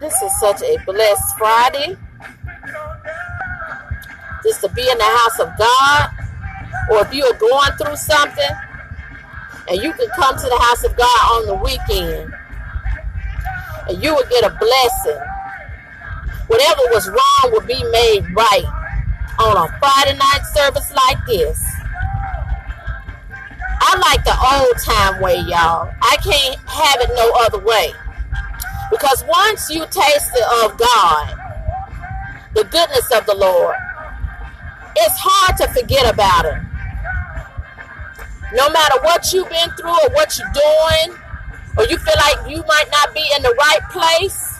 This is such a blessed Friday. Just to be in the house of God. Or if you are going through something and you can come to the house of God on the weekend and you will get a blessing. Whatever was wrong will be made right on a Friday night service like this. I like the old time way, y'all. I can't have it no other way. Because once you taste of God, the goodness of the Lord, it's hard to forget about it. No matter what you've been through or what you're doing, or you feel like you might not be in the right place,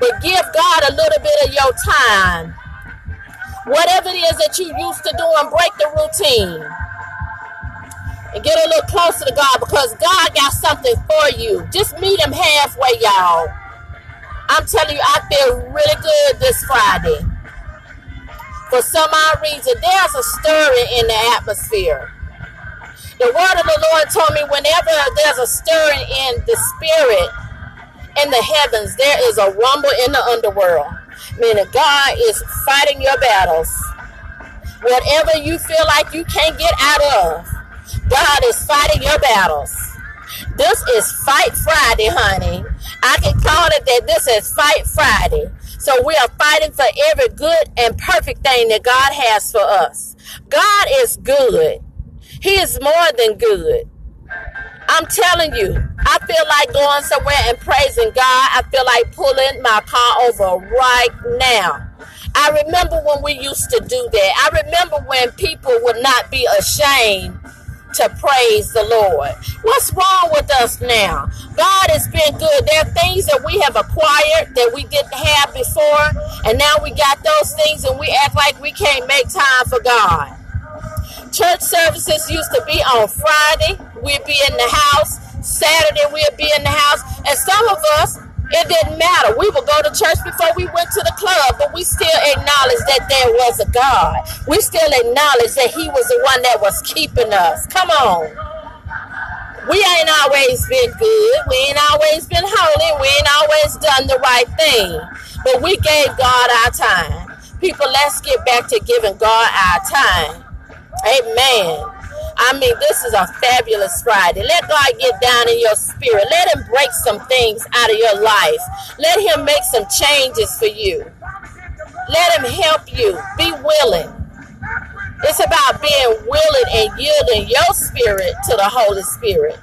but give God a little bit of your time. Whatever it is that you used to do and break the routine. And get a little closer to God because God got something you. Just meet him halfway, y'all. I'm telling you, I feel really good this Friday. For some odd reason, there's a stirring in the atmosphere. The word of the Lord told me whenever there's a stirring in the spirit in the heavens, there is a rumble in the underworld. Meaning God is fighting your battles. Whatever you feel like you can't get out of, God is fighting your battles. This is Fight Friday, honey. I can call it that this is Fight Friday. So we are fighting for every good and perfect thing that God has for us. God is good. He is more than good. I'm telling you, I feel like going somewhere and praising God. I feel like pulling my car over right now. I remember when we used to do that. I remember when people would not be ashamed to praise the Lord. What's wrong with us now? God has been good. There are things that we have acquired that we didn't have before, and now we got those things and we act like we can't make time for God. Church services used to be on Friday. We'd be in the house. Saturday we'd be in the house. And some of us, it didn't matter. We would go to church before we went to the club, but we still acknowledge that there was a God. We still acknowledge that He was the one that was keeping us. Come on. We ain't always been good. We ain't always been holy. We ain't always done the right thing. But we gave God our time. People, let's get back to giving God our time. Amen. I mean, this is a fabulous Friday. Let God get down in your spirit. Let Him break some things out of your life. Let Him make some changes for you. Let Him help you. Be willing. It's about being willing and yielding your spirit to the Holy Spirit.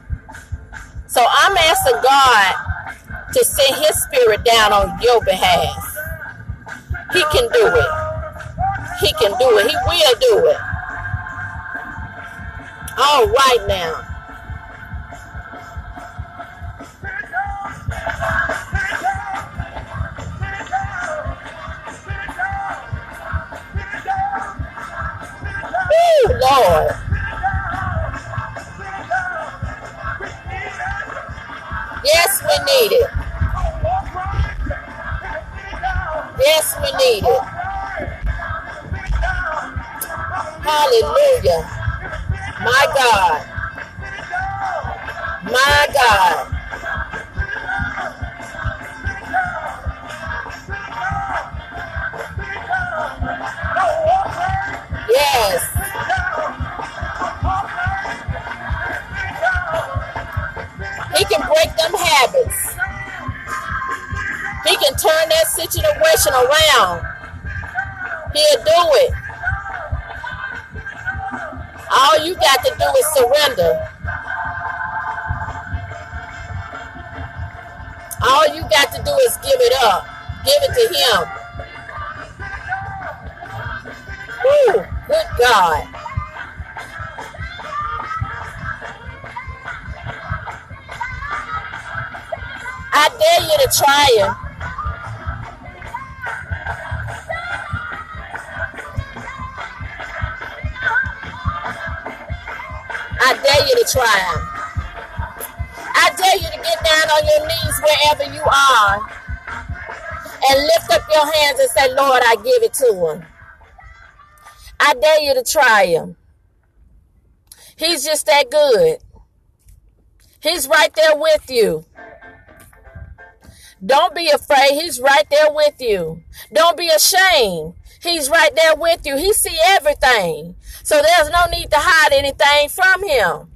So I'm asking God to send His spirit down on your behalf. He can do it. He can do it. He will do it. All right now. Woo, Lord. Yes, we need it. Yes, we need it. Hallelujah. My God. My God. Yes. He can break them habits. He can turn that situation around. He'll do it. All you got to do is surrender. All you got to do is give it up. Give it to him. Woo, good God. I dare you to try him. I dare you to try him. I dare you to get down on your knees wherever you are and lift up your hands and say, Lord, I give it to him. I dare you to try him. He's just that good. He's right there with you. Don't be afraid. He's right there with you. Don't be ashamed. He's right there with you. He see everything. So there's no need to hide anything from him.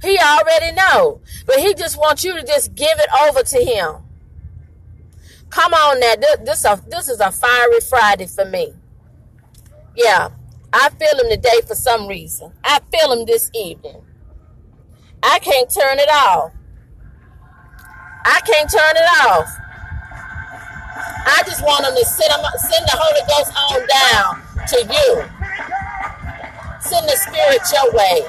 He already know. But he just wants you to just give it over to him. Come on now. This, this, is a fiery Friday for me. Yeah. I feel him today for some reason. I feel him this evening. I can't turn it off. I can't turn it off. I just want him to send, him, send the Holy Ghost on down to you. Send the Spirit your way.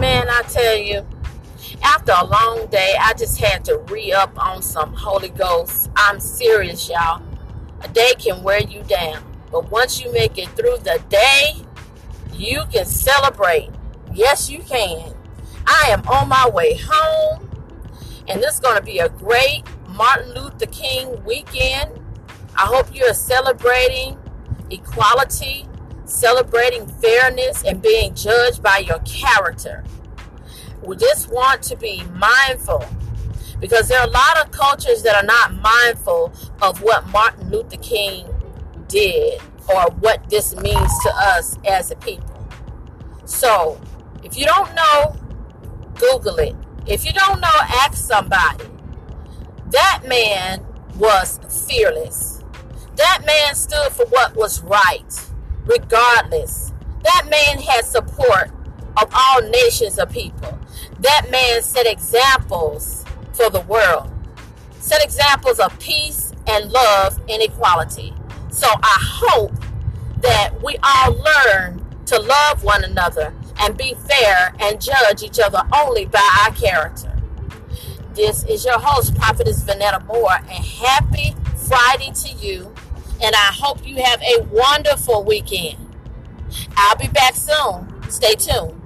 Man, I tell you, after a long day, I just had to re up on some Holy Ghost. I'm serious, y'all. A day can wear you down, but once you make it through the day, you can celebrate. Yes, you can. I am on my way home, and this is going to be a great Martin Luther King weekend. I hope you are celebrating equality, celebrating fairness, and being judged by your character we just want to be mindful because there are a lot of cultures that are not mindful of what Martin Luther King did or what this means to us as a people. So, if you don't know, Google it. If you don't know, ask somebody. That man was fearless. That man stood for what was right, regardless. That man had support of all nations of people that man set examples for the world, set examples of peace and love and equality. So I hope that we all learn to love one another and be fair and judge each other only by our character. This is your host, Prophetess Vanetta Moore, and happy Friday to you. And I hope you have a wonderful weekend. I'll be back soon. Stay tuned.